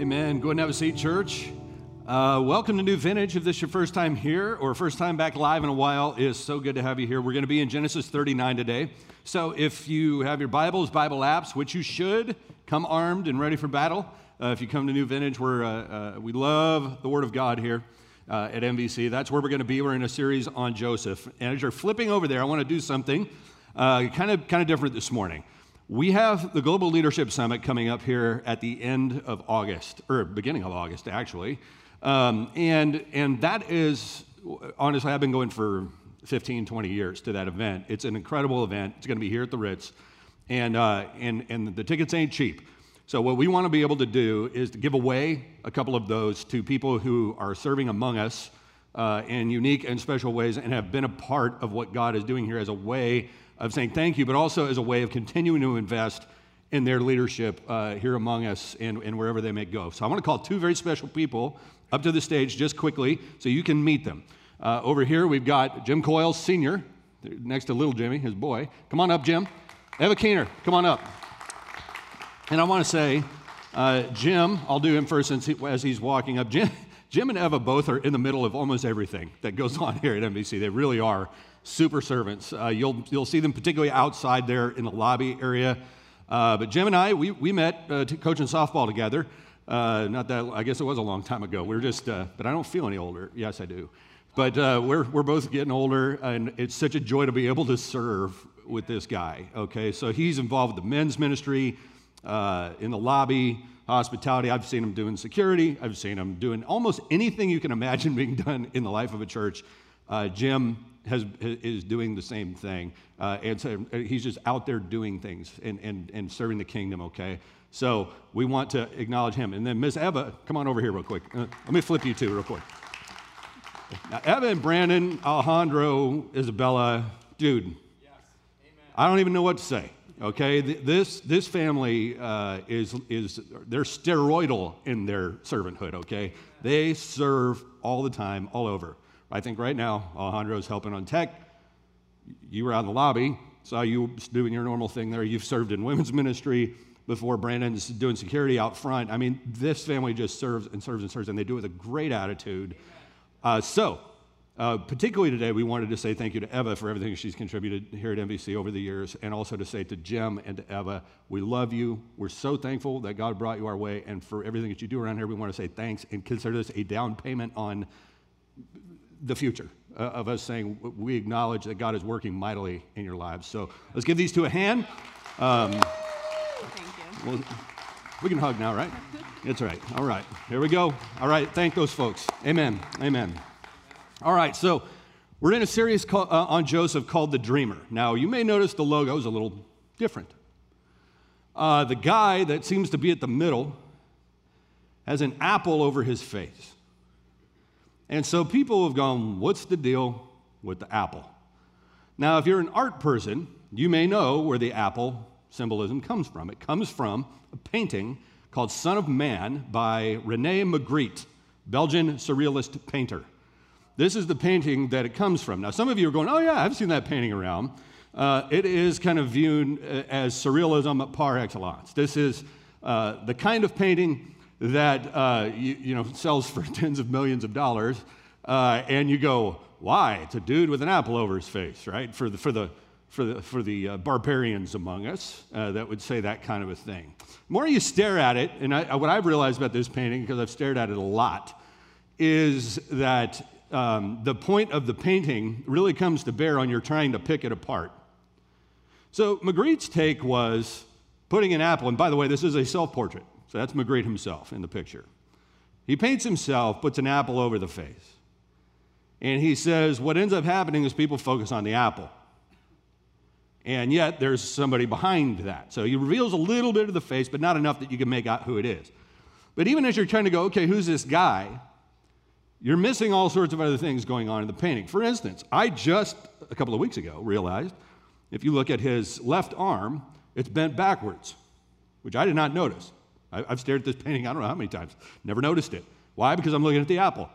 Amen. Go and have a seat, church. Uh, welcome to New Vintage. If this is your first time here or first time back live in a while, it is so good to have you here. We're going to be in Genesis 39 today. So if you have your Bibles, Bible apps, which you should, come armed and ready for battle. Uh, if you come to New Vintage, we're, uh, uh we love the Word of God here uh, at NVC. That's where we're going to be. We're in a series on Joseph. And as you're flipping over there, I want to do something kind of kind of different this morning. We have the Global Leadership Summit coming up here at the end of August, or beginning of August, actually. Um, and, and that is, honestly, I've been going for 15, 20 years to that event. It's an incredible event. It's going to be here at the Ritz. And, uh, and, and the tickets ain't cheap. So, what we want to be able to do is to give away a couple of those to people who are serving among us uh, in unique and special ways and have been a part of what God is doing here as a way of saying thank you, but also as a way of continuing to invest in their leadership uh, here among us and, and wherever they may go. So I want to call two very special people up to the stage just quickly so you can meet them. Uh, over here, we've got Jim Coyle Sr., next to little Jimmy, his boy. Come on up, Jim. Eva Keener, come on up. And I want to say, uh, Jim, I'll do him first since he, as he's walking up. Jim, Jim and Eva both are in the middle of almost everything that goes on here at NVC. They really are super servants. Uh, you'll, you'll see them particularly outside there in the lobby area. Uh, but Jim and I, we, we met uh, coaching softball together. Uh, not that, I guess it was a long time ago. We are just, uh, but I don't feel any older. Yes, I do. But uh, we're, we're both getting older, and it's such a joy to be able to serve with this guy. Okay, so he's involved with the men's ministry in the lobby hospitality. I've seen him doing security. I've seen him doing almost anything you can imagine being done in the life of a church. Jim has, is doing the same thing. Uh, and so he's just out there doing things and, and, and serving the kingdom, okay? So we want to acknowledge him. And then Miss Eva, come on over here real quick. Uh, let me flip you two real quick. Now, Eva and Brandon, Alejandro, Isabella, dude, yes. I don't even know what to say. Okay, this this family uh, is is they're steroidal in their servanthood. Okay, they serve all the time, all over. I think right now, Alejandro's helping on tech. You were out in the lobby, saw you doing your normal thing there. You've served in women's ministry before. Brandon's doing security out front. I mean, this family just serves and serves and serves, and they do it with a great attitude. Uh, so, uh, particularly today, we wanted to say thank you to Eva for everything she's contributed here at NVC over the years, and also to say to Jim and to Eva, we love you. We're so thankful that God brought you our way, and for everything that you do around here, we want to say thanks and consider this a down payment on the future uh, of us saying we acknowledge that God is working mightily in your lives. So let's give these two a hand. Um, Thank you. Well, we can hug now, right? That's right. All right. Here we go. All right. Thank those folks. Amen. Amen. All right. So we're in a series call, uh, on Joseph called The Dreamer. Now, you may notice the logo is a little different. Uh, the guy that seems to be at the middle has an apple over his face. And so people have gone, what's the deal with the apple? Now, if you're an art person, you may know where the apple symbolism comes from. It comes from a painting called Son of Man by Rene Magritte, Belgian surrealist painter. This is the painting that it comes from. Now, some of you are going, oh, yeah, I've seen that painting around. Uh, it is kind of viewed uh, as surrealism par excellence. This is uh, the kind of painting that uh, you, you, know sells for tens of millions of dollars, uh, and you go, why? It's a dude with an apple over his face, right? For the for the for the, for the uh, barbarians among us uh, that would say that kind of a thing. The more you stare at it, and I, what I've realized about this painting, because I've stared at it a lot, is that um, the point of the painting really comes to bear on your trying to pick it apart. So Magritte's take was putting an apple, and by the way, this is a self portrait. So that's Magritte himself in the picture. He paints himself, puts an apple over the face. And he says, what ends up happening is people focus on the apple. And yet there's somebody behind that. So he reveals a little bit of the face, but not enough that you can make out who it is. But even as you're trying to go, okay, who's this guy? You're missing all sorts of other things going on in the painting. For instance, I just a couple of weeks ago realized if you look at his left arm, it's bent backwards, which I did not notice. I, have stared at this painting, I don't know how many times, never noticed it. Why? Because I'm looking at the apple.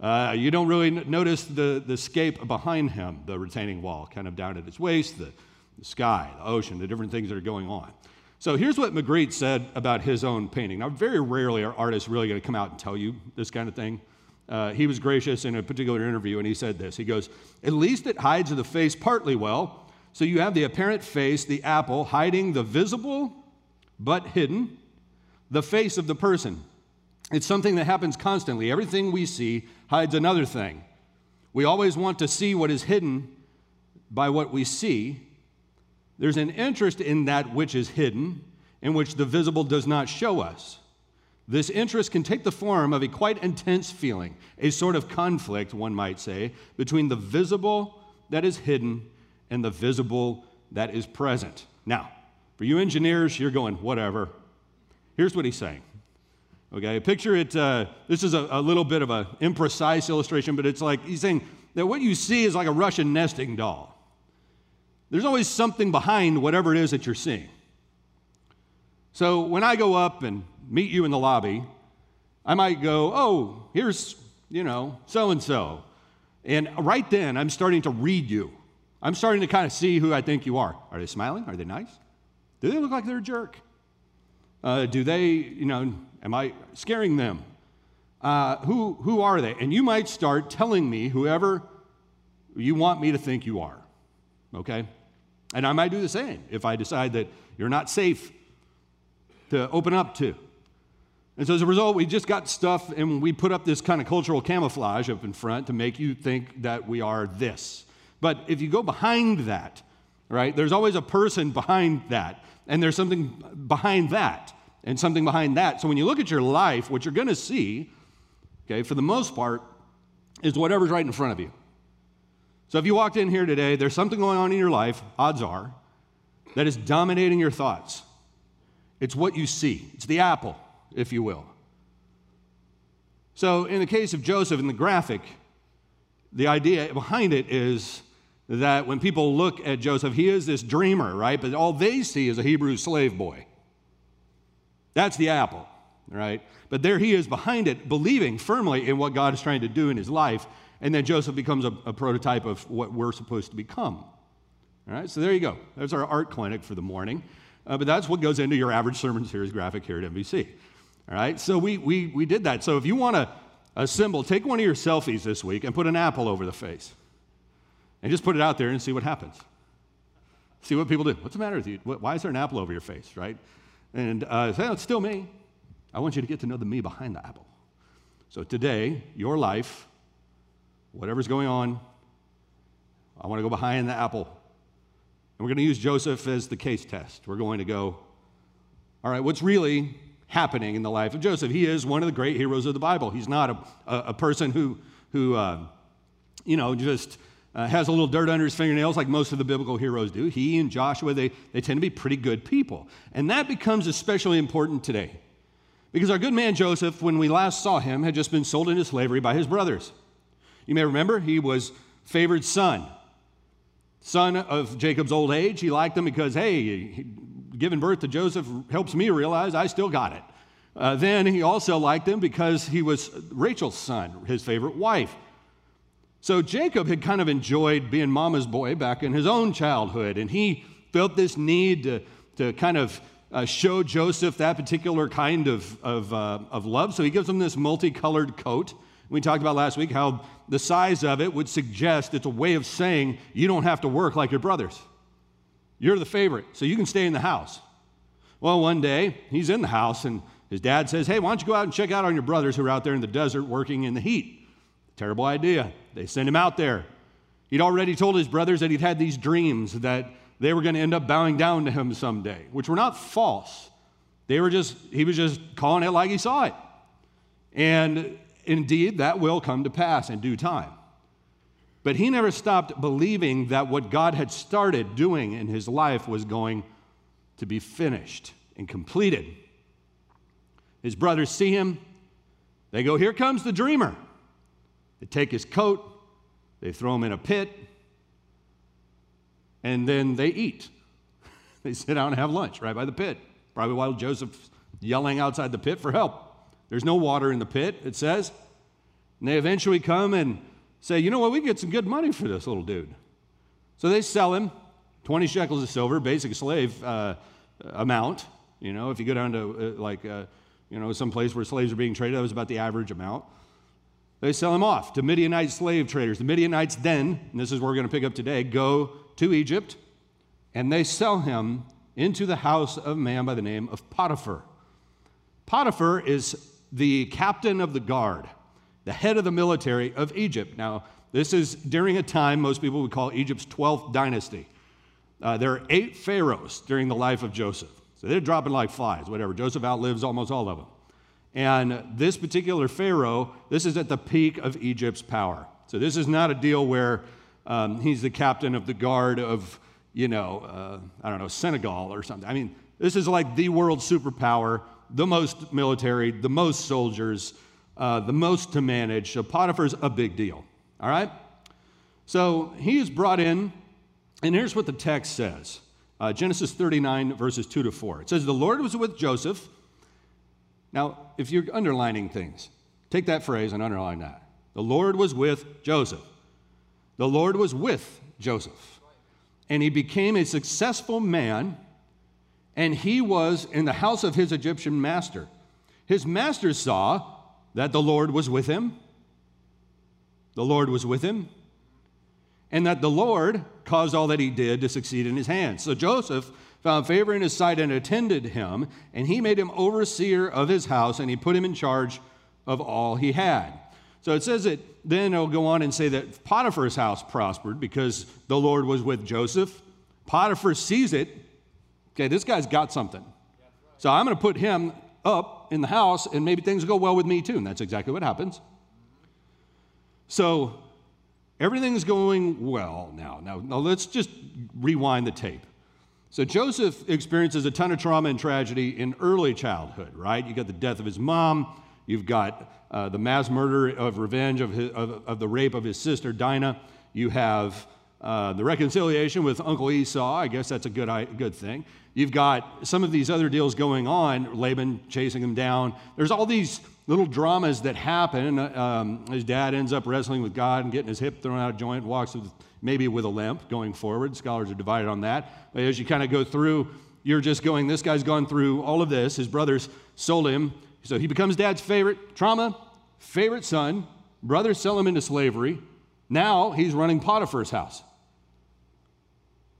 Uh, you don't really notice the, the scape behind him, the retaining wall, kind of down at its waist, the, the sky, the ocean, the different things that are going on. So here's what Magritte said about his own painting. Now, very rarely are artists really going to come out and tell you this kind of thing. Uh, he was gracious in a particular interview and he said this. He goes, At least it hides the face partly well. So you have the apparent face, the apple, hiding the visible but hidden, the face of the person. It's something that happens constantly. Everything we see hides another thing. We always want to see what is hidden by what we see. There's an interest in that which is hidden, in which the visible does not show us. This interest can take the form of a quite intense feeling, a sort of conflict, one might say, between the visible that is hidden and the visible that is present. Now, for you engineers, you're going, whatever. Here's what he's saying. Okay, picture it. Uh, this is a, a, little bit of an imprecise illustration, but it's like he's saying that what you see is like a Russian nesting doll. There's always something behind whatever it is that you're seeing. So when I go up and meet you in the lobby, I might go, oh, here's, you know, so and so. And right then, I'm starting to read you. I'm starting to kind of see who I think you are. Are they smiling? Are they nice? Do they look like they're a jerk? Uh, do they, you know, am I scaring them? Uh, who, who are they? And you might start telling me whoever you want me to think you are, okay? And I might do the same if I decide that you're not safe to open up to. And so as a result, we just got stuff and we put up this kind of cultural camouflage up in front to make you think that we are this. But if you go behind that, right, there's always a person behind that, and there's something behind that, and something behind that. So when you look at your life, what you're going to see, okay, for the most part, is whatever's right in front of you. So if you walked in here today, there's something going on in your life, odds are, that is dominating your thoughts. It's what you see, it's the apple if you will. So, in the case of Joseph in the graphic, the idea behind it is that when people look at Joseph, he is this dreamer, right? But all they see is a Hebrew slave boy. That's the apple, right? But there he is behind it, believing firmly in what God is trying to do in his life. And then Joseph becomes a, a prototype of what we're supposed to become. All right, so there you go. There's our art clinic for the morning. Uh, but that's what goes into your average sermon series graphic here at NVC. All right, so we, we, we did that. So if you want a, a symbol, take one of your selfies this week and put an apple over the face. And just put it out there and see what happens. See what people do. What's the matter with you? Why is there an apple over your face, right? And uh, say, oh, it's still me. I want you to get to know the me behind the apple. So today, your life, whatever's going on, I want to go behind the apple. And we're going to use Joseph as the case test. We're going to go, all right, what's really happening in the life of Joseph. He is one of the great heroes of the Bible. He's not a, a, a person who, who uh, you know, just uh, has a little dirt under his fingernails like most of the biblical heroes do. He and Joshua, they, they tend to be pretty good people. And that becomes especially important today. Because our good man Joseph, when we last saw him, had just been sold into slavery by his brothers. You may remember he was favored son, son of Jacob's old age. He liked him because, hey, giving birth to Joseph helps me realize I still got it. Uh, then he also liked him because he was Rachel's son, his favorite wife. So Jacob had kind of enjoyed being mama's boy back in his own childhood, and he felt this need to, to kind of uh, show Joseph that particular kind of, of, uh, of love. So he gives him this multicolored coat. We talked about last week how the size of it would suggest it's a way of saying you don't have to work like your brothers. You're the favorite, so you can stay in the house. Well, one day he's in the house and his dad says, Hey, why don't you go out and check out on your brothers who are out there in the desert working in the heat? Terrible idea. They send him out there. He'd already told his brothers that he'd had these dreams that they were going to end up bowing down to him someday, which were not false. They were just, he was just calling it like he saw it. And indeed, that will come to pass in due time. But he never stopped believing that what God had started doing in his life was going to be finished and completed. His brothers see him. They go, Here comes the dreamer. They take his coat, they throw him in a pit, and then they eat. they sit down and have lunch right by the pit, probably while Joseph's yelling outside the pit for help. There's no water in the pit, it says. And they eventually come and say, you know what, we get some good money for this little dude. So they sell him 20 shekels of silver, basic slave uh, amount. You know, if you go down to uh, like, uh, you know, some place where slaves are being traded, that was about the average amount. They sell him off to Midianite slave traders. The Midianites then, and this is where we're going to pick up today, go to Egypt and they sell him into the house of a man by the name of Potiphar. Potiphar is the captain of the guard, the head of the military of Egypt. Now, this is during a time most people would call Egypt's 12th dynasty. Uh, there are eight pharaohs during the life of Joseph. So they're dropping like flies, whatever. Joseph outlives almost all of them. And this particular Pharaoh, this is at the peak of Egypt's power. So this is not a deal where um, he's the captain of the guard of, you know, uh, I don't know, Senegal or something. I mean, this is like the world superpower, the most military, the most soldiers, uh, the most to manage. So Potiphar's a big deal. All right? So he is brought in, and here's what the text says uh, Genesis 39, verses 2 to 4. It says, The Lord was with Joseph now, if you're underlining things, take that phrase and underline that. The Lord was with Joseph. The Lord was with Joseph. And he became a successful man, and he was in the house of his Egyptian master. His master saw that the Lord was with him. The Lord was with him. And that the Lord caused all that he did to succeed in his hands. So Joseph found favor in his sight and attended him, and he made him overseer of his house, and he put him in charge of all he had. So it says that then it'll go on and say that Potiphar's house prospered because the Lord was with Joseph. Potiphar sees it. Okay, this guy's got something. So I'm going to put him up in the house, and maybe things will go well with me too. And that's exactly what happens. So everything's going well now. Now, now let's just rewind the tape. So Joseph experiences a ton of trauma and tragedy in early childhood, right? You got the death of his mom, you've got uh, the mass murder of revenge of, his, of, of, the rape of his sister Dinah. You have uh, the reconciliation with Uncle Esau. I guess that's a good, good thing. You've got some of these other deals going on, Laban chasing him down. There's all these little dramas that happen. Um, his dad ends up wrestling with God and getting his hip thrown out of joint, walks with maybe with a limp going forward. Scholars are divided on that. But as you kind of go through, you're just going, this guy's gone through all of this. His brothers sold him. So he becomes dad's favorite trauma, favorite son. Brothers sell him into slavery. Now he's running Potiphar's house.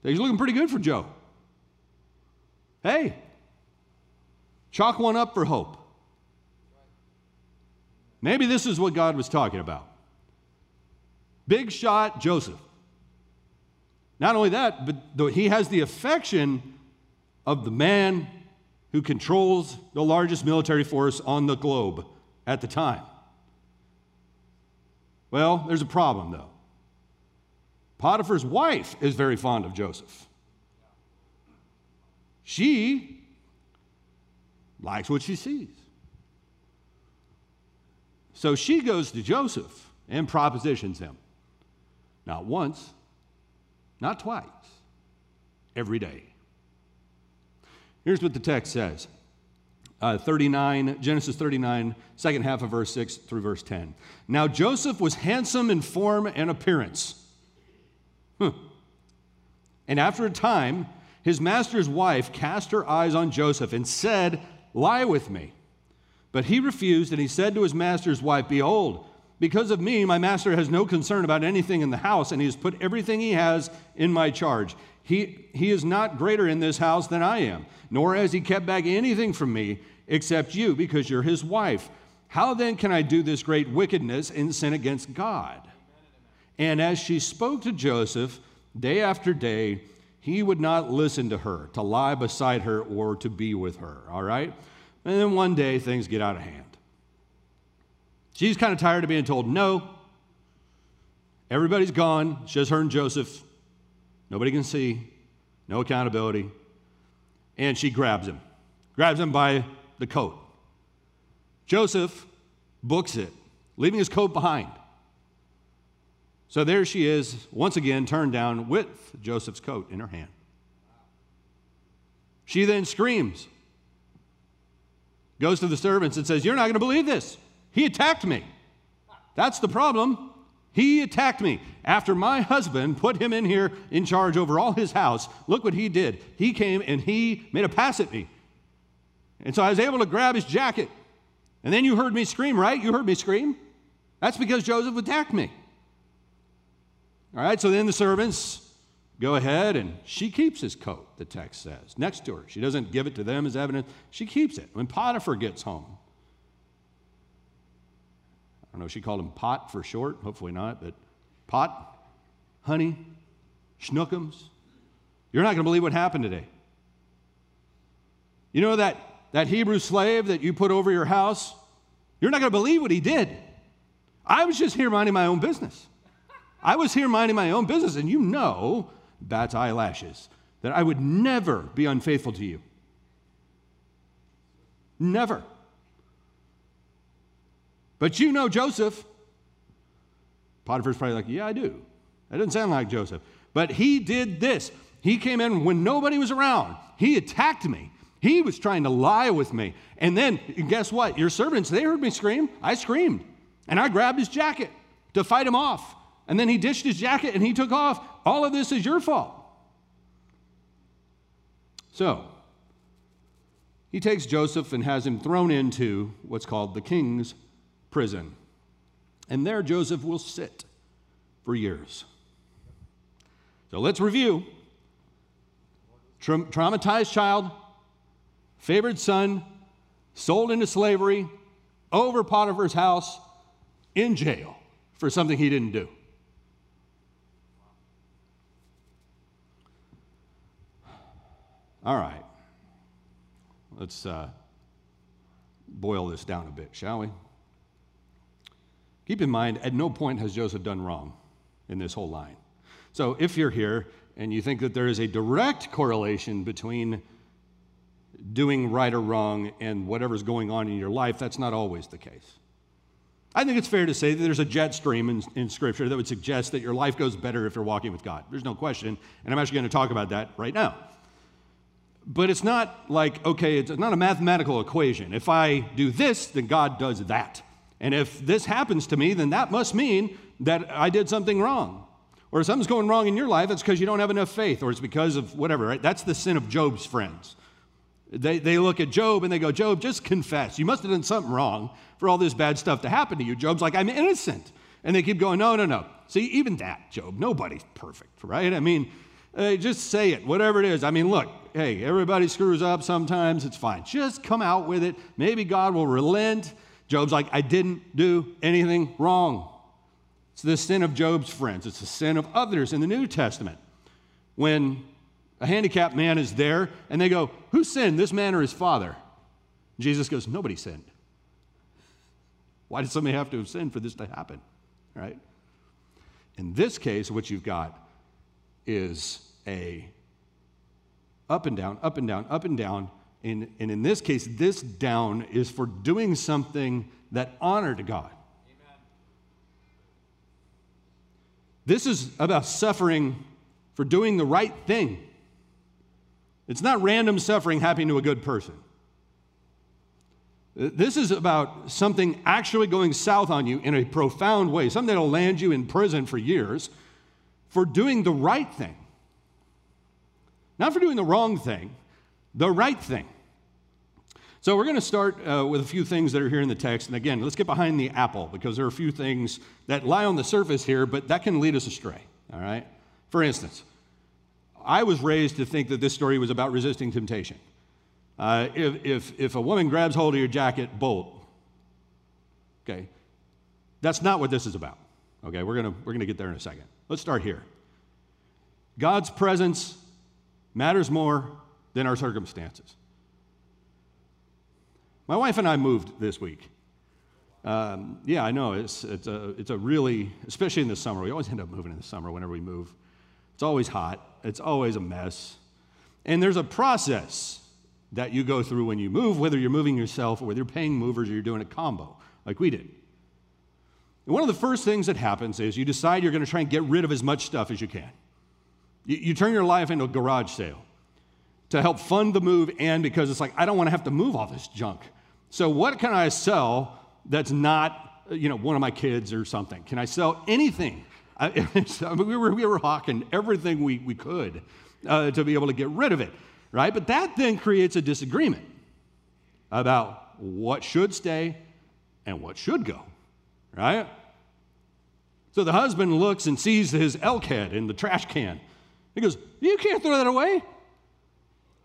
He's looking pretty good for Joe. Hey, chalk one up for hope. Maybe this is what God was talking about. Big shot Joseph. Not only that, but he has the affection of the man who controls the largest military force on the globe at the time. Well, there's a problem though. Potiphar's wife is very fond of Joseph. She likes what she sees. So she goes to Joseph and propositions him. Not once, not twice, every day. Here's what the text says uh, 39, Genesis 39, second half of verse 6 through verse 10. Now Joseph was handsome in form and appearance. Huh. And after a time, his master's wife cast her eyes on Joseph and said, Lie with me. But he refused, and he said to his master's wife, Behold, because of me, my master has no concern about anything in the house, and he has put everything he has in my charge. He, he is not greater in this house than I am, nor has he kept back anything from me except you, because you're his wife. How then can I do this great wickedness and sin against God? And as she spoke to Joseph day after day, he would not listen to her, to lie beside her, or to be with her. All right? And then one day things get out of hand. She's kind of tired of being told no. Everybody's gone. It's just her and Joseph. Nobody can see. No accountability. And she grabs him, grabs him by the coat. Joseph books it, leaving his coat behind. So there she is, once again turned down with Joseph's coat in her hand. She then screams, goes to the servants and says, You're not going to believe this. He attacked me. That's the problem. He attacked me. After my husband put him in here in charge over all his house, look what he did. He came and he made a pass at me. And so I was able to grab his jacket. And then you heard me scream, right? You heard me scream. That's because Joseph attacked me. All right, so then the servants go ahead and she keeps his coat, the text says, next to her. She doesn't give it to them as evidence, she keeps it. When Potiphar gets home, I don't know, she called him Pot for short, hopefully not, but Pot, honey, schnookums. You're not going to believe what happened today. You know that, that Hebrew slave that you put over your house? You're not going to believe what he did. I was just here minding my own business. I was here minding my own business, and you know, bat's eyelashes, that I would never be unfaithful to you. Never. But you know Joseph. Potiphar's probably like, Yeah, I do. That doesn't sound like Joseph. But he did this. He came in when nobody was around. He attacked me. He was trying to lie with me. And then, guess what? Your servants, they heard me scream. I screamed. And I grabbed his jacket to fight him off. And then he ditched his jacket and he took off. All of this is your fault. So, he takes Joseph and has him thrown into what's called the king's prison. And there Joseph will sit for years. So let's review. Tra- traumatized child, favored son, sold into slavery, over Potiphar's house, in jail for something he didn't do. All right. Let's uh, boil this down a bit, shall we? Keep in mind, at no point has Joseph done wrong in this whole line. So if you're here and you think that there is a direct correlation between doing right or wrong and whatever's going on in your life, that's not always the case. I think it's fair to say that there's a jet stream in, in, Scripture that would suggest that your life goes better if you're walking with God. There's no question, and I'm actually going to talk about that right now. But it's not like, okay, it's not a mathematical equation. If I do this, then God does that. And if this happens to me, then that must mean that I did something wrong. Or if something's going wrong in your life, it's because you don't have enough faith, or it's because of whatever, right? That's the sin of Job's friends. They, they look at Job and they go, Job, just confess. You must have done something wrong for all this bad stuff to happen to you. Job's like, I'm innocent. And they keep going, no, no, no. See, even that, Job, nobody's perfect, right? I mean, uh, just say it, whatever it is. I mean, look, hey, everybody screws up sometimes. It's fine. Just come out with it. Maybe God will relent. Job's like, I didn't do anything wrong. It's the sin of Job's friends, it's the sin of others in the New Testament. When a handicapped man is there and they go, Who sinned, this man or his father? Jesus goes, Nobody sinned. Why did somebody have to have sinned for this to happen? Right? In this case, what you've got is a up and down, up and down, up and down. And, and in this case, this down is for doing something that honored God. Amen. This is about suffering for doing the right thing. It's not random suffering happening to a good person. This is about something actually going south on you in a profound way, something that'll land you in prison for years for doing the right thing. Not for doing the wrong thing, the right thing. So we're going to start uh, with a few things that are here in the text. And again, let's get behind the apple because there are a few things that lie on the surface here, but that can lead us astray. All right? For instance, I was raised to think that this story was about resisting temptation. Uh, if, if, if a woman grabs hold of your jacket, bolt. Okay? That's not what this is about. Okay, we're gonna, we're gonna get there in a second. Let's start here. God's presence matters more than our circumstances. My wife and I moved this week. Um, yeah, I know. It's, it's, a, it's a really, especially in the summer, we always end up moving in the summer whenever we move. It's always hot, it's always a mess. And there's a process that you go through when you move, whether you're moving yourself or whether you're paying movers or you're doing a combo, like we did. And one of the first things that happens is you decide you're going to try and get rid of as much stuff as you can. You, you turn your life into a garage sale to help fund the move, and because it's like, I don't want to have to move all this junk. So, what can I sell that's not you know, one of my kids or something? Can I sell anything? I, we, were, we were hawking everything we, we could uh, to be able to get rid of it, right? But that then creates a disagreement about what should stay and what should go, right? So the husband looks and sees his elk head in the trash can. He goes, You can't throw that away.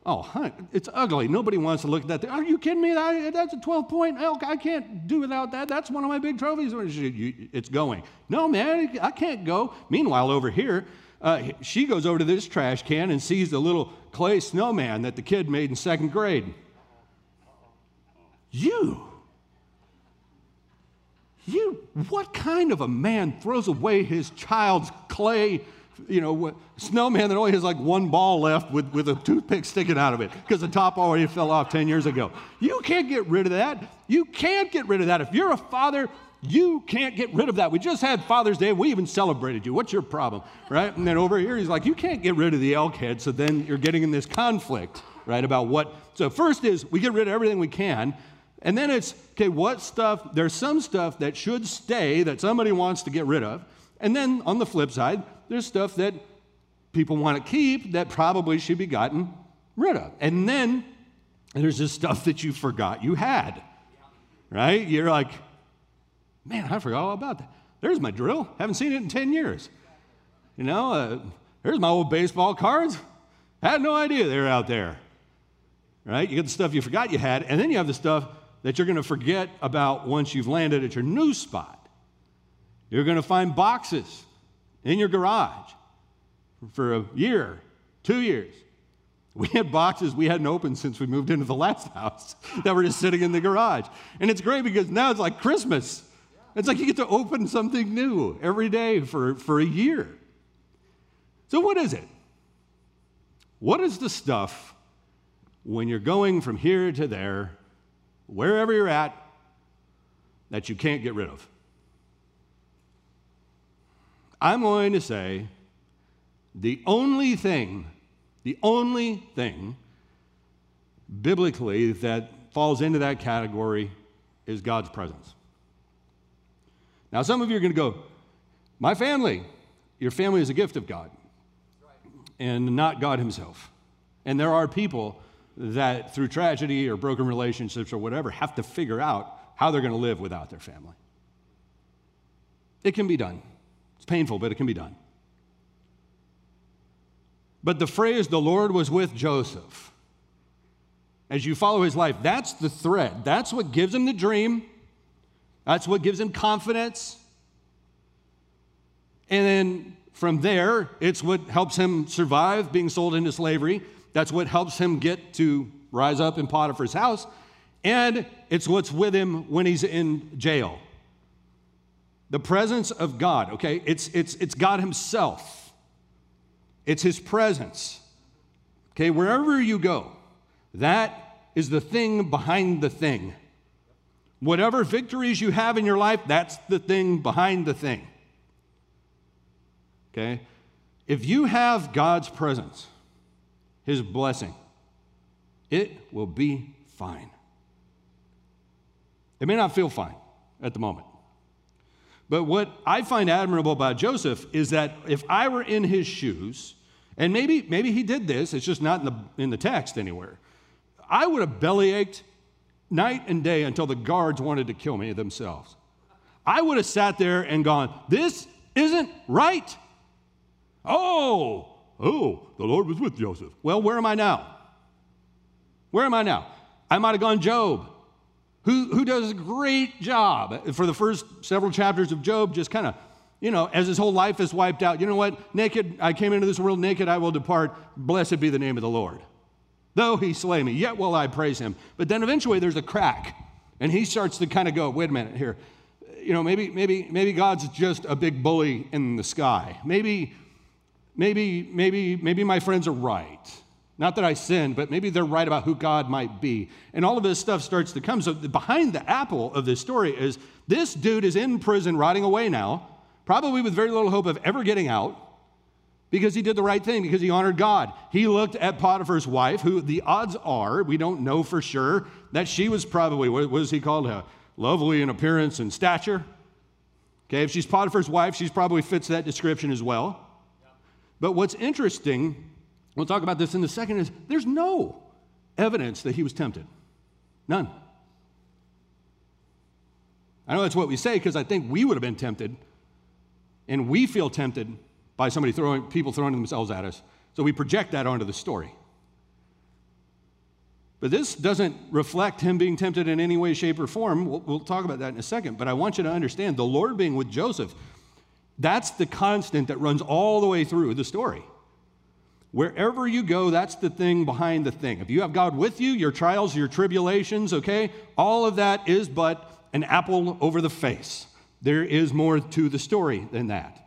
Oh, honey, it's ugly. Nobody wants to look at that. Thing. Are you kidding me? That's a 12 point elk. I can't do without that. That's one of my big trophies. It's going. No, man, I can't go. Meanwhile, over here, uh, she goes over to this trash can and sees the little clay snowman that the kid made in second grade. You, you, what kind of a man throws away his child's clay you know, snowman that only has like one ball left with, with a toothpick sticking out of it because the top already fell off 10 years ago. You can't get rid of that. You can't get rid of that. If you're a father, you can't get rid of that. We just had Father's Day. We even celebrated you. What's your problem? Right? And then over here, he's like, you can't get rid of the elk head. So then you're getting in this conflict, right? About what. So first is we get rid of everything we can. And then it's, okay, what stuff, there's some stuff that should stay that somebody wants to get rid of. And then on the flip side, there's stuff that people want to keep that probably should be gotten rid of. And then there's this stuff that you forgot you had, right? You're like, man, I forgot all about that. There's my drill. Haven't seen it in 10 years. You know, uh, there's my old baseball cards. I had no idea they were out there. Right? You get the stuff you forgot you had, and then you have the stuff that you're going to forget about once you've landed at your new spot. You're going to find boxes in your garage for a year, two years. We had boxes we hadn't opened since we moved into the last house that were just sitting in the garage. And it's great because now it's like Christmas. It's like you get to open something new every day for, for a year. So, what is it? What is the stuff when you're going from here to there, wherever you're at, that you can't get rid of? I'm going to say the only thing, the only thing biblically that falls into that category is God's presence. Now, some of you are going to go, My family, your family is a gift of God and not God Himself. And there are people that, through tragedy or broken relationships or whatever, have to figure out how they're going to live without their family. It can be done. It's painful, but it can be done. But the phrase, the Lord was with Joseph, as you follow his life, that's the thread. That's what gives him the dream. That's what gives him confidence. And then from there, it's what helps him survive being sold into slavery. That's what helps him get to rise up in Potiphar's house. And it's what's with him when he's in jail the presence of God, okay? It's, it's, it's God Himself, it's His presence. Okay, wherever you go, that is the thing behind the thing. Whatever victories you have in your life, that's the thing behind the thing. Okay? If you have God's presence, His blessing, it will be fine. It may not feel fine at the moment. But what I find admirable about Joseph is that if I were in his shoes, and maybe, maybe he did this, it's just not in the, in the text anywhere, I would have bellyached night and day until the guards wanted to kill me themselves. I would have sat there and gone, This isn't right. Oh, oh, the Lord was with Joseph. Well, where am I now? Where am I now? I might have gone Job who, who does a great job for the first several chapters of Job, just kind of, you know, as his whole life is wiped out. You know what? Naked, I came into this world naked, I will depart. Blessed be the name of the Lord. Though he slay me, yet will I praise him. But then eventually there's a crack, and he starts to kind of go, wait a minute here. You know, maybe, maybe, maybe God's just a big bully in the sky. Maybe, maybe, maybe, maybe my friends are right. Not that I sinned, but maybe they're right about who God might be. And all of this stuff starts to come. So, behind the apple of this story is this dude is in prison, rotting away now, probably with very little hope of ever getting out because he did the right thing, because he honored God. He looked at Potiphar's wife, who the odds are, we don't know for sure, that she was probably, what was he called? A, lovely in appearance and stature. Okay, if she's Potiphar's wife, she probably fits that description as well. But what's interesting, we'll talk about this in a second, is there's no evidence that he was tempted. None. I know that's what we say because I think we would have been tempted, and we feel tempted by somebody throwing people throwing themselves at us. So we project that onto the story. But this doesn't reflect him being tempted in any way, shape, or form. We'll, we'll, talk about that in a second. But I want you to understand the Lord being with Joseph, that's the constant that runs all the way through the story. Wherever you go, that's the thing behind the thing. If you have God with you, your trials, your tribulations, okay, all of that is but an apple over the face. There is more to the story than that.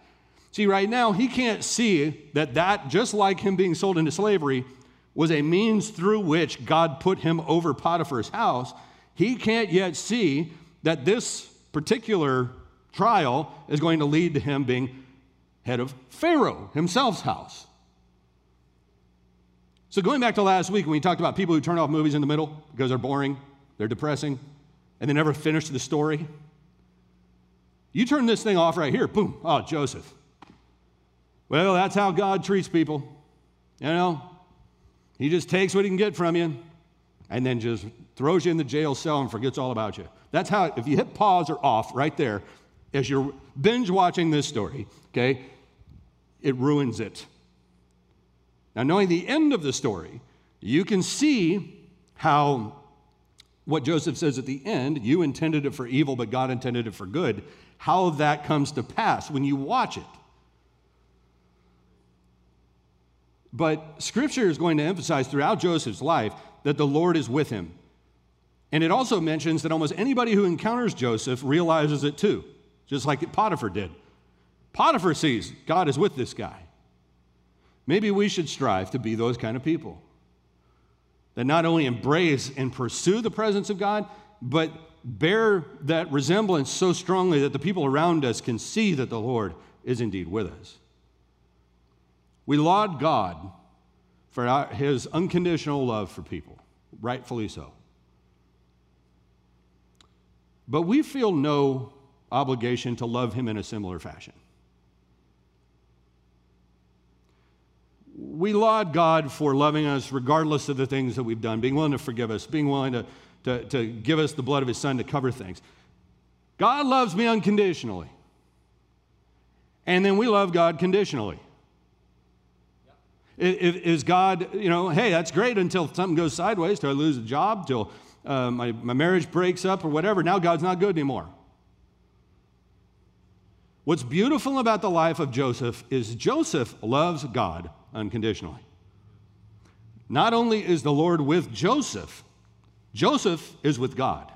See, right now, he can't see that that, just like him being sold into slavery, was a means through which God put him over Potiphar's house. He can't yet see that this particular trial is going to lead to him being head of Pharaoh himself's house. So, going back to last week when we talked about people who turn off movies in the middle because they're boring, they're depressing, and they never finish the story. You turn this thing off right here, boom, oh, Joseph. Well, that's how God treats people. You know, he just takes what he can get from you and then just throws you in the jail cell and forgets all about you. That's how, if you hit pause or off right there, as you're binge watching this story, okay, it ruins it. Now, knowing the end of the story, you can see how what Joseph says at the end, you intended it for evil, but God intended it for good, how that comes to pass when you watch it. But scripture is going to emphasize throughout Joseph's life that the Lord is with him. And it also mentions that almost anybody who encounters Joseph realizes it too, just like Potiphar did. Potiphar sees God is with this guy. Maybe we should strive to be those kind of people that not only embrace and pursue the presence of God, but bear that resemblance so strongly that the people around us can see that the Lord is indeed with us. We laud God for our, his unconditional love for people, rightfully so. But we feel no obligation to love him in a similar fashion. We laud God for loving us regardless of the things that we've done, being willing to forgive us, being willing to, to, to give us the blood of his son to cover things. God loves me unconditionally. And then we love God conditionally. Is God, you know, hey, that's great until something goes sideways, till I lose a job, till uh, my, my marriage breaks up or whatever. Now God's not good anymore. What's beautiful about the life of Joseph is Joseph loves God unconditionally. Not only is the Lord with Joseph, Joseph is with God.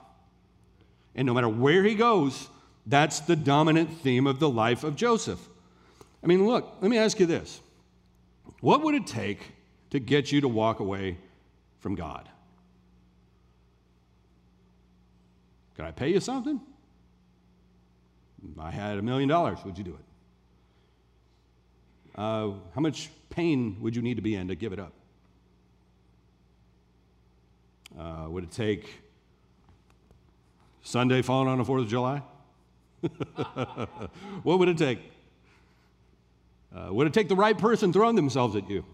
And no matter where he goes, that's the dominant theme of the life of Joseph. I mean, look, let me ask you this What would it take to get you to walk away from God? Could I pay you something? I had a million dollars. Would you do it? Uh, how much pain would you need to be in to give it up? Uh, would it take Sunday falling on the 4th of July? what would it take? Uh, would it take the right person throwing themselves at you?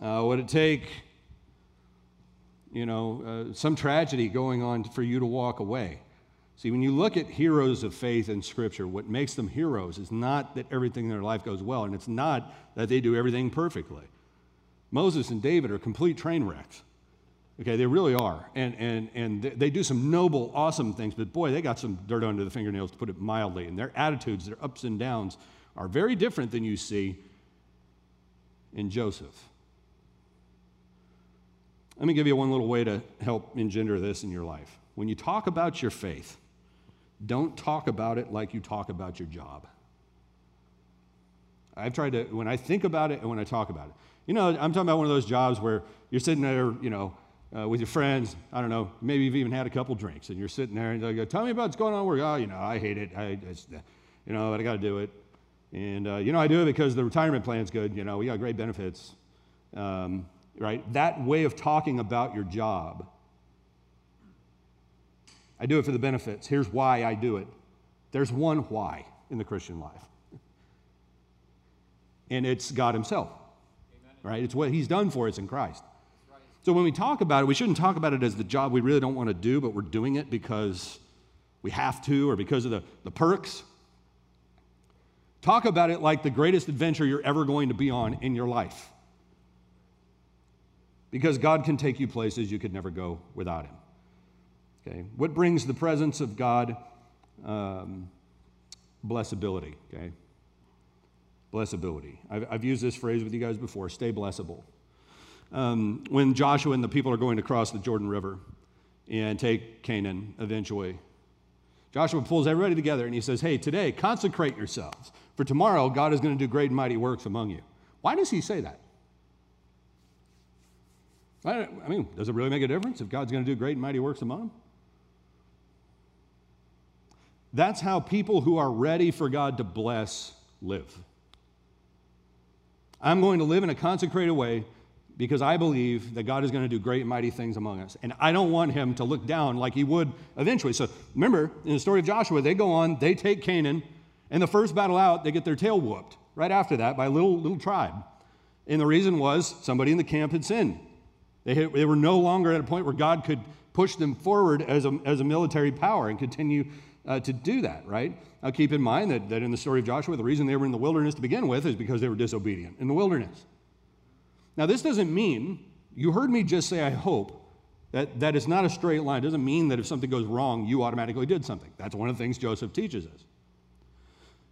Uh, would it take, you know, uh, some tragedy going on for you to walk away? See, when you look at heroes of faith in Scripture, what makes them heroes is not that everything in their life goes well, and it's not that they do everything perfectly. Moses and David are complete train wrecks. Okay, they really are. And, and, and they do some noble, awesome things, but boy, they got some dirt under the fingernails, to put it mildly. And their attitudes, their ups and downs, are very different than you see in Joseph. Let me give you one little way to help engender this in your life. When you talk about your faith, don't talk about it like you talk about your job. I've tried to, when I think about it and when I talk about it. You know, I'm talking about one of those jobs where you're sitting there, you know, uh, with your friends. I don't know, maybe you've even had a couple drinks and you're sitting there and they go, Tell me about what's going on at work. Oh, you know, I hate it. I you know, but I got to do it. And, uh, you know, I do it because the retirement plan's good. You know, we got great benefits. Um, right? That way of talking about your job I do it for the benefits. Here's why I do it. There's one why in the Christian life, and it's God Himself. Amen. Right? It's what He's done for us in Christ. Right. So when we talk about it, we shouldn't talk about it as the job we really don't want to do, but we're doing it because we have to or because of the, the perks. Talk about it like the greatest adventure you're ever going to be on in your life. Because God can take you places you could never go without Him. Okay, what brings the presence of God? Um, blessability. Okay, blessability. I've, I've, used this phrase with you guys before. Stay blessable. Um, when Joshua and the people are going to cross the Jordan River and take Canaan eventually, Joshua pulls everybody together and he says, Hey, today, consecrate yourselves, for tomorrow God is going to do great and mighty works among you. Why does he say that? I mean, does it really make a difference if God's going to do great and mighty works among them? That's how people who are ready for God to bless live. I'm going to live in a consecrated way because I believe that God is going to do great and mighty things among us. And I don't want him to look down like he would eventually. So remember, in the story of Joshua, they go on, they take Canaan, and the first battle out, they get their tail whooped right after that by a little, little tribe. And the reason was somebody in the camp had sinned. They, had, they were no longer at a point where God could push them forward as a, as a military power and continue uh, to do that, right? Now, keep in mind that, that in the story of Joshua, the reason they were in the wilderness to begin with is because they were disobedient in the wilderness. Now, this doesn't mean, you heard me just say, I hope, that, that is not a straight line. It doesn't mean that if something goes wrong, you automatically did something. That's one of the things Joseph teaches us.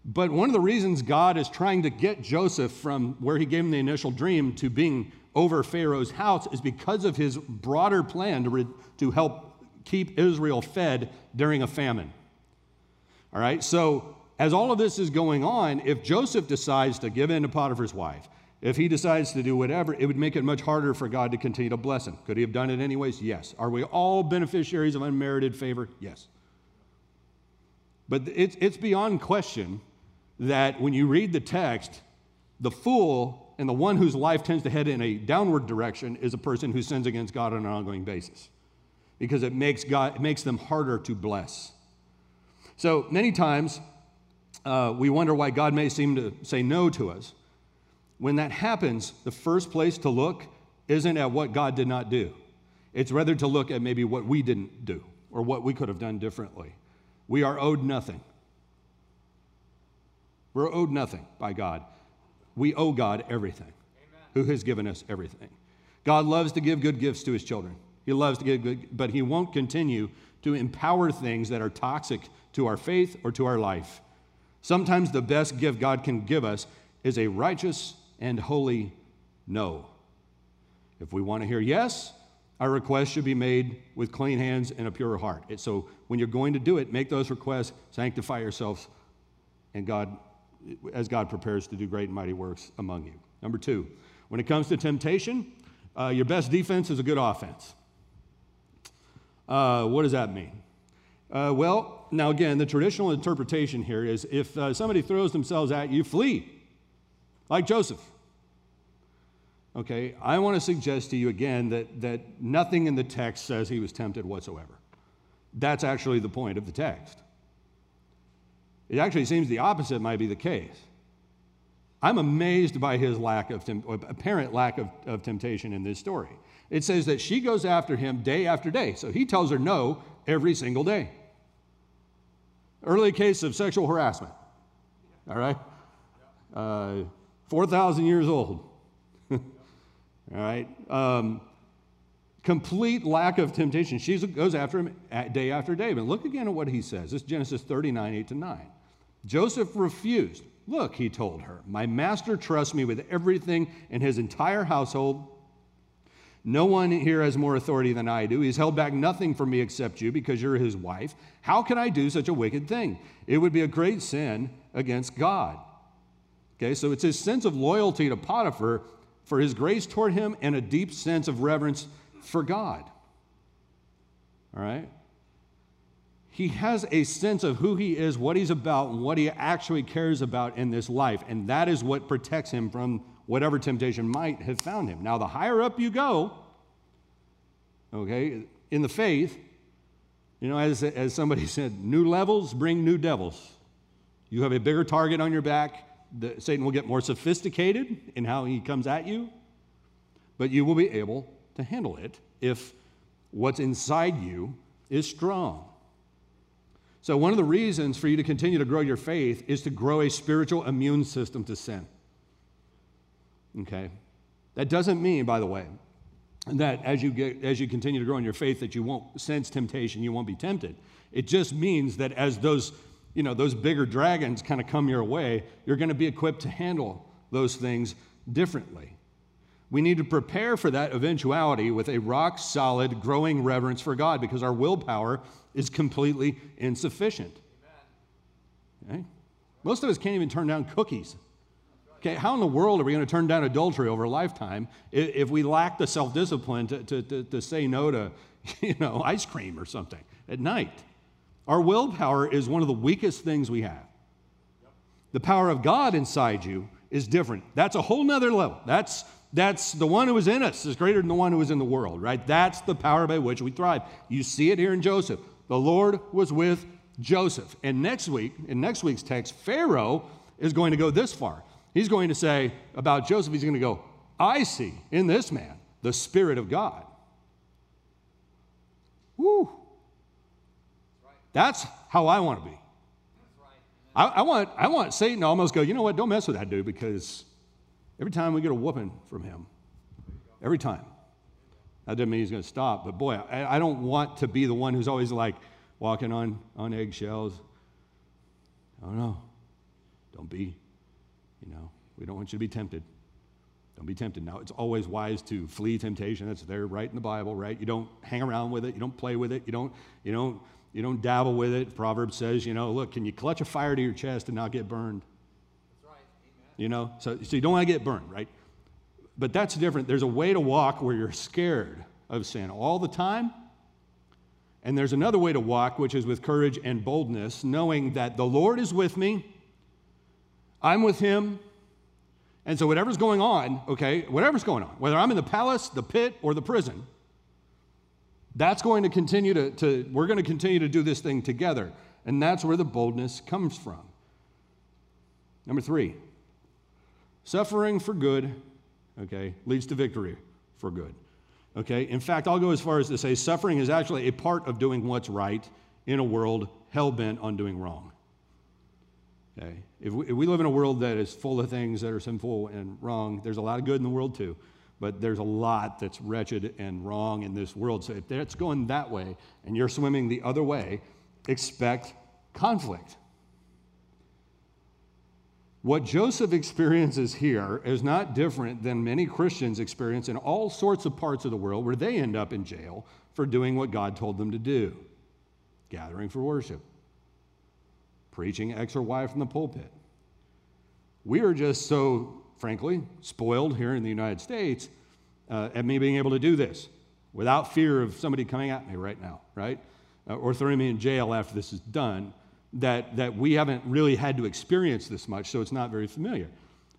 But one of the reasons God is trying to get Joseph from where he gave him the initial dream to being over Pharaoh's house is because of his broader plan to, re- to help keep Israel fed during a famine. All right, so as all of this is going on, if Joseph decides to give in to Potiphar's wife, if he decides to do whatever, it would make it much harder for God to continue to bless him. Could he have done it anyways? Yes. Are we all beneficiaries of unmerited favor? Yes. But it's, it's beyond question that when you read the text, the fool and the one whose life tends to head in a downward direction is a person who sins against God on an ongoing basis because it makes, God, it makes them harder to bless. So many times uh, we wonder why God may seem to say no to us when that happens, the first place to look isn't at what God did not do. It's rather to look at maybe what we didn't do or what we could have done differently. We are owed nothing. We're owed nothing by God. We owe God everything, Amen. who has given us everything. God loves to give good gifts to his children. He loves to give good, but he won't continue to empower things that are toxic to our faith or to our life. Sometimes the best gift God can give us is a righteous and holy no. If we want to hear yes, our request should be made with clean hands and a pure heart. So when you're going to do it, make those requests, sanctify yourselves, and God, as God prepares to do great and mighty works among you. Number two, when it comes to temptation, uh, your best defense is a good offense. Uh, what does that mean? Uh, well, now again, the traditional interpretation here is if uh, somebody throws themselves at you, flee like Joseph. Okay, I want to suggest to you again that, that nothing in the text says he was tempted whatsoever. That's actually the point of the text. It actually seems the opposite might be the case. I'm amazed by his lack of apparent lack of, of temptation in this story. It says that she goes after him day after day. So he tells her no every single day. Early case of sexual harassment. All right? Uh, 4,000 years old. All right? Um, complete lack of temptation. She goes after him day after day. But look again at what he says. This is Genesis 39, 8 to 9. Joseph refused. Look, he told her, my master trusts me with everything in his entire household. No one here has more authority than I do. He's held back nothing from me except you because you're his wife. How can I do such a wicked thing? It would be a great sin against God. Okay, so it's his sense of loyalty to Potiphar for his grace toward him and a deep sense of reverence for God. All right? He has a sense of who he is, what he's about, and what he actually cares about in this life. And that is what protects him from whatever temptation might have found him. Now, the higher up you go, okay, in the faith, You know, as, as somebody said, new levels bring new devils. You have a bigger target on your back. The, Satan will get more sophisticated in how he comes at you, but you will be able to handle it if what's inside you is strong. So, one of the reasons for you to continue to grow your faith is to grow a spiritual immune system to sin. Okay? That doesn't mean, by the way, that as you, get, as you continue to grow in your faith that you won't sense temptation, you won't be tempted. It just means that as those, you know, those bigger dragons kind of come your way, you're going to be equipped to handle those things differently. We need to prepare for that eventuality with a rock solid, growing reverence for God because our willpower is completely insufficient. Okay? Most of us can't even turn down cookies. Okay, how in the world are we going to turn down adultery over a lifetime if we lack the self discipline to, to, to, to, say no to you know, ice cream or something at night? Our willpower is one of the weakest things we have. The power of God inside you is different. That's a whole nother level. That's, that's the one who is in us is greater than the one who is in the world, right? That's the power by which we thrive. You see it here in Joseph. The Lord was with Joseph. And next week, in next week's text, Pharaoh is going to go this far. He's going to say about Joseph, he's going to go, I see in this man the Spirit of God. Woo. That's how I want to be. I, I, want, I want Satan to almost go, you know what, don't mess with that dude because every time we get a whooping from him, every time. That doesn't mean he's going to stop, but boy, I, I don't want to be the one who's always like walking on, on eggshells. I don't know. don't be, you know, we don't want you to be tempted. Don't be tempted. Now, it's always wise to flee temptation. That's there right in the Bible, right? You don't hang around with it. You don't play with it. You don't, you don't, you don't dabble with it. Proverbs says, you know, look, can you clutch a fire to your chest and not get burned? That's right. Amen. You know, so, so you don't want to get burned, right? But that's different. There's a way to walk where you're scared of sin all the time. And there's another way to walk, which is with courage and boldness, knowing that the Lord is with me, I'm with him. And so, whatever's going on, okay, whatever's going on, whether I'm in the palace, the pit, or the prison, that's going to continue to, to we're going to continue to do this thing together. And that's where the boldness comes from. Number three, suffering for good okay, leads to victory for good. Okay, in fact, I'll go as far as to say suffering is actually a part of doing what's right in a world hell bent on doing wrong. Okay, if we, if we live in a world that is full of things that are sinful and wrong, there's a lot of good in the world too, but there's a lot that's wretched and wrong in this world. So if that's going that way and you're swimming the other way, expect conflict. What Joseph experiences here is not different than many Christians experience in all sorts of parts of the world where they end up in jail for doing what God told them to do gathering for worship, preaching X or Y from the pulpit. We are just so, frankly, spoiled here in the United States uh, at me being able to do this without fear of somebody coming at me right now, right? Uh, or throwing me in jail after this is done that, that we haven't really had to experience this much, so it's not very familiar.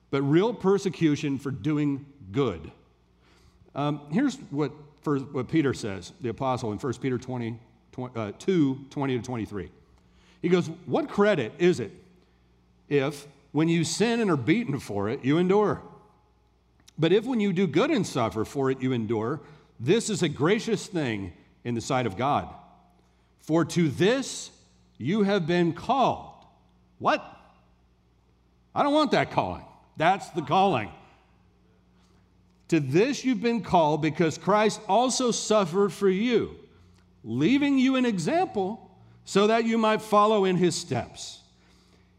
But real persecution for doing good. Um, here's what, for, what Peter says, the apostle, in 1 Peter 20, 20 uh, 2 20 to 23. He goes, What credit is it if, when you sin and are beaten for it, you endure? But if, when you do good and suffer for it, you endure, this is a gracious thing in the sight of God. For to this you have been called. What? I don't want that calling. That's the calling. To this you've been called because Christ also suffered for you, leaving you an example so that you might follow in his steps.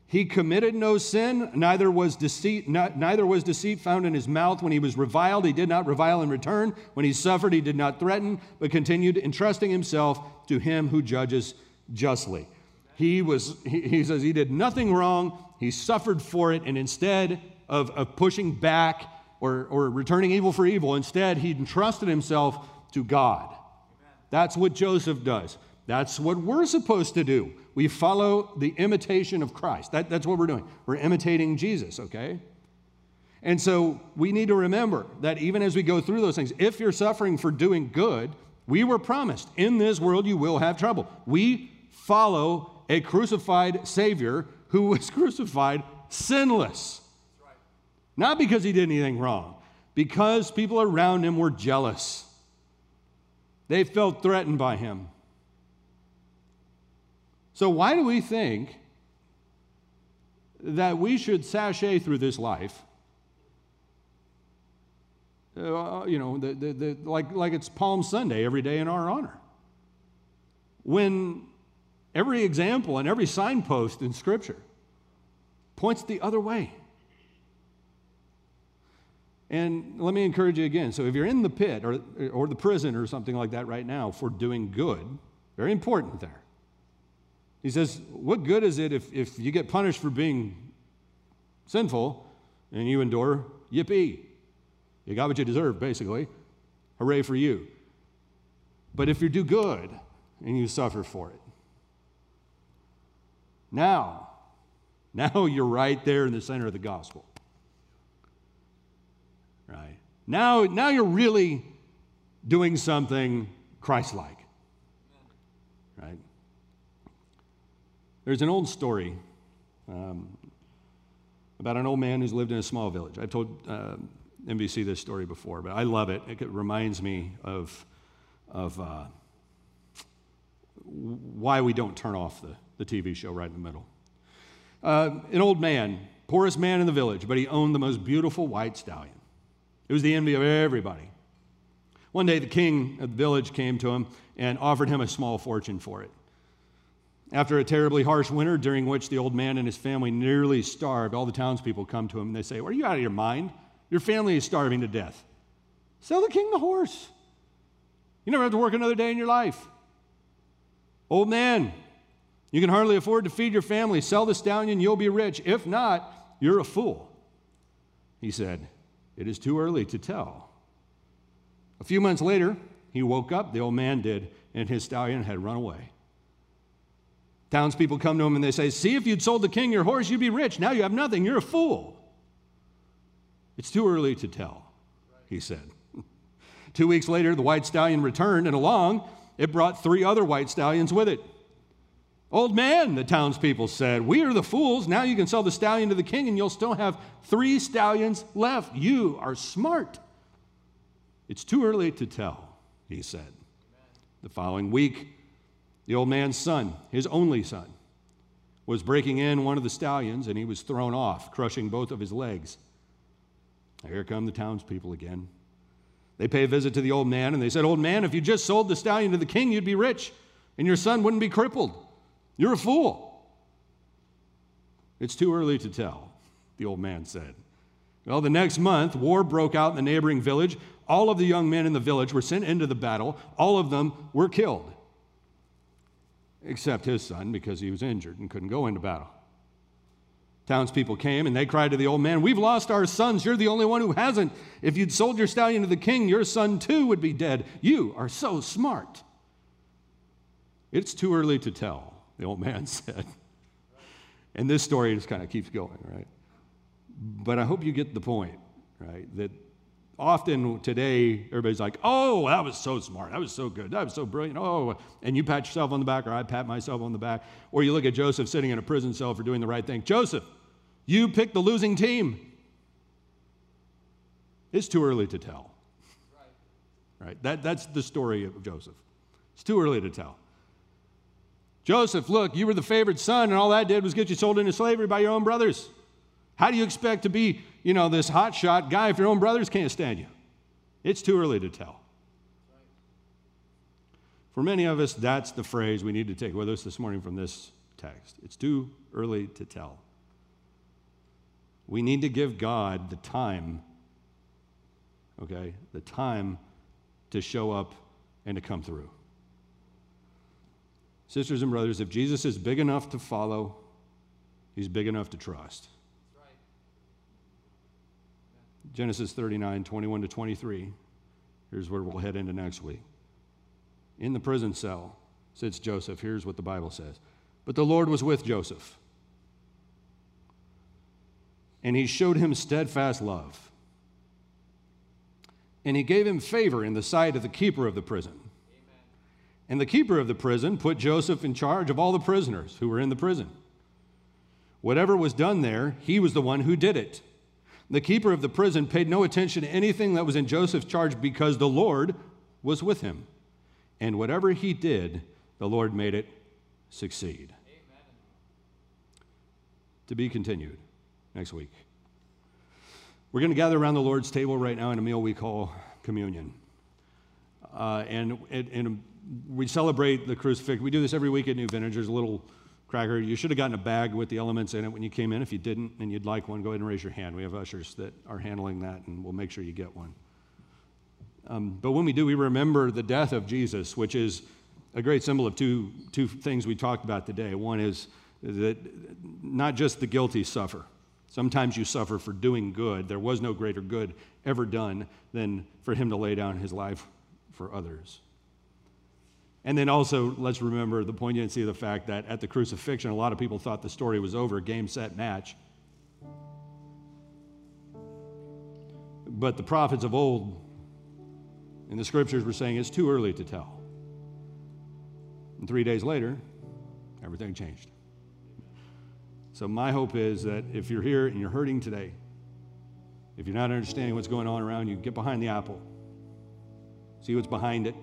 He committed no sin, neither was deceit, neither was deceit found in his mouth. When he was reviled, he did not revile in return. When he suffered, he did not threaten, but continued entrusting himself to him who judges justly. He, was, he, he says he did nothing wrong. He suffered for it. And instead of, of pushing back or, or returning evil for evil, instead he entrusted himself to God. That's what Joseph does. That's what we're supposed to do. We follow the imitation of Christ. That, that's what we're doing. We're imitating Jesus, okay? And so we need to remember that even as we go through those things, if you're suffering for doing good, We were promised, in this world you will have trouble. We follow a crucified Savior who was crucified sinless. Not because he did anything wrong, because people around him were jealous. They felt threatened by him. So, why do we think that we should sashay through this life? Uh, you know, the, the, the, like, like it's Palm Sunday every day in our honor. When every example and every signpost in Scripture points the other way. And let me encourage you again. So, if you're in the pit or, or the prison or something like that right now for doing good, very important there. He says, What good is it if, if you get punished for being sinful and you endure? Yippee. You got what you deserve, basically. Hooray for you. But if you do good and you suffer for it, now, now you're right there in the center of the gospel. Right? Now, now you're really doing something Christ like. Right? There's an old story um, about an old man who's lived in a small village. I've told uh, NVC this story before, but I love it. It reminds me of, of uh, why we don't turn off the, the TV show right in the middle. Uh, an old man, poorest man in the village, but he owned the most beautiful white stallion. It was the envy of everybody. One day, the king of the village came to him and offered him a small fortune for it. After a terribly harsh winter, during which the old man and his family nearly starved, all the townspeople come to him and they say, Are you out of your mind? Your family is starving to death. Sell the king the horse. You never have to work another day in your life. Old man, you can hardly afford to feed your family. Sell the stallion, you'll be rich. If not, you're a fool. He said, It is too early to tell. A few months later, he woke up, the old man did, and his stallion had run away. Townspeople come to him and they say, See, if you'd sold the king your horse, you'd be rich. Now you have nothing. You're a fool. It's too early to tell, he said. Two weeks later, the white stallion returned, and along it brought three other white stallions with it. Old man, the townspeople said, We are the fools. Now you can sell the stallion to the king, and you'll still have three stallions left. You are smart. It's too early to tell, he said. The following week, the old man's son, his only son, was breaking in one of the stallions and he was thrown off, crushing both of his legs. Here come the townspeople again. They pay a visit to the old man and they said, Old man, if you just sold the stallion to the king, you'd be rich and your son wouldn't be crippled. You're a fool. It's too early to tell, the old man said. Well, the next month, war broke out in the neighboring village. All of the young men in the village were sent into the battle. All of them were killed except his son because he was injured and couldn't go into battle. Townspeople came and they cried to the old man, We've lost our sons. You're the only one who hasn't. If you'd sold your stallion to the king, your son too would be dead. You are so smart. It's too early to tell, the old man said. And this story just kind of keeps going, right? But I hope you get the point, right? That often today, everybody's like, oh, that was so smart. That was so good. That was so brilliant. Oh, and you pat yourself on the back, or I pat myself on the back. Or you look at Joseph sitting in a prison cell for doing the right thing. Joseph, you picked the losing team. It's too early to tell. Right. right? That, that's the story of Joseph. It's too early to tell. Joseph, look, you were the favored son, and all that did was get you sold into slavery by your own brothers. How do you expect to be, you know, this hotshot guy if your own brothers can't stand you? It's too early to tell. For many of us, that's the phrase we need to take with us this morning from this text. It's too early to tell. We need to give God the time, okay, the time to show up and to come through. Sisters and brothers, if Jesus is big enough to follow, he's big enough to trust. Genesis 39, 21 to 23. Here's where we'll head into next week. In the prison cell sits Joseph. Here's what the Bible says. But the Lord was with Joseph, and he showed him steadfast love. And he gave him favor in the sight of the keeper of the prison. Amen. And the keeper of the prison put Joseph in charge of all the prisoners who were in the prison. Whatever was done there, he was the one who did it. The keeper of the prison paid no attention to anything that was in Joseph's charge because the Lord was with him. And whatever he did, the Lord made it succeed. Amen. To be continued next week. We're going to gather around the Lord's table right now in a meal we call communion. Uh, and, and, and we celebrate the crucifixion. We do this every week at New Vintage. There's a little cracker. You should have gotten a bag with the elements in it when you came in. If you didn't and you'd like one, go ahead and raise your hand. We have ushers that are handling that, and we'll make sure you get one. Um, but when we do, we remember the death of Jesus, which is a great symbol of two, two things we talked about today. One is that not just the guilty suffer, Sometimes you suffer for doing good. There was no greater good ever done than for him to lay down his life for others. And then also, let's remember the poignancy of the fact that at the crucifixion, a lot of people thought the story was over game, set, match. But the prophets of old in the scriptures were saying it's too early to tell. And three days later, everything changed. So, my hope is that if you're here and you're hurting today, if you're not understanding what's going on around you, get behind the apple. See what's behind it.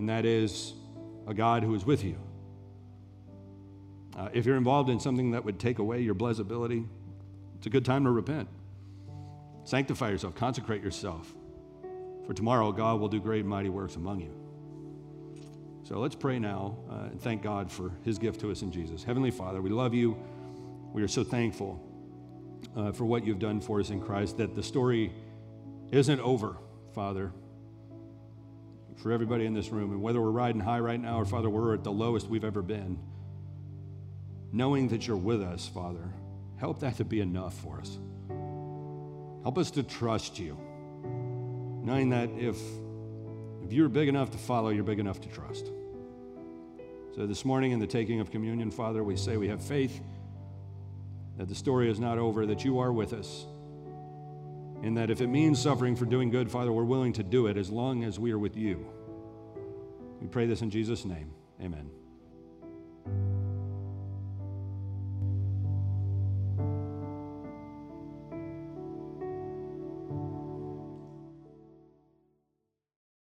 And that is a God who is with you. Uh, if you're involved in something that would take away your blessability, it's a good time to repent. Sanctify yourself, consecrate yourself. For tomorrow, God will do great and mighty works among you. So let's pray now uh, and thank God for his gift to us in Jesus. Heavenly Father, we love you. We are so thankful uh, for what you've done for us in Christ, that the story isn't over, Father, for everybody in this room. And whether we're riding high right now or, Father, we're at the lowest we've ever been, knowing that you're with us, Father, help that to be enough for us. Help us to trust you, knowing that if, if you're big enough to follow, you're big enough to trust. So this morning in the taking of communion, Father, we say we have faith that the story is not over, that you are with us, and that if it means suffering for doing good, Father, we're willing to do it as long as we are with you. We pray this in Jesus' name. Amen.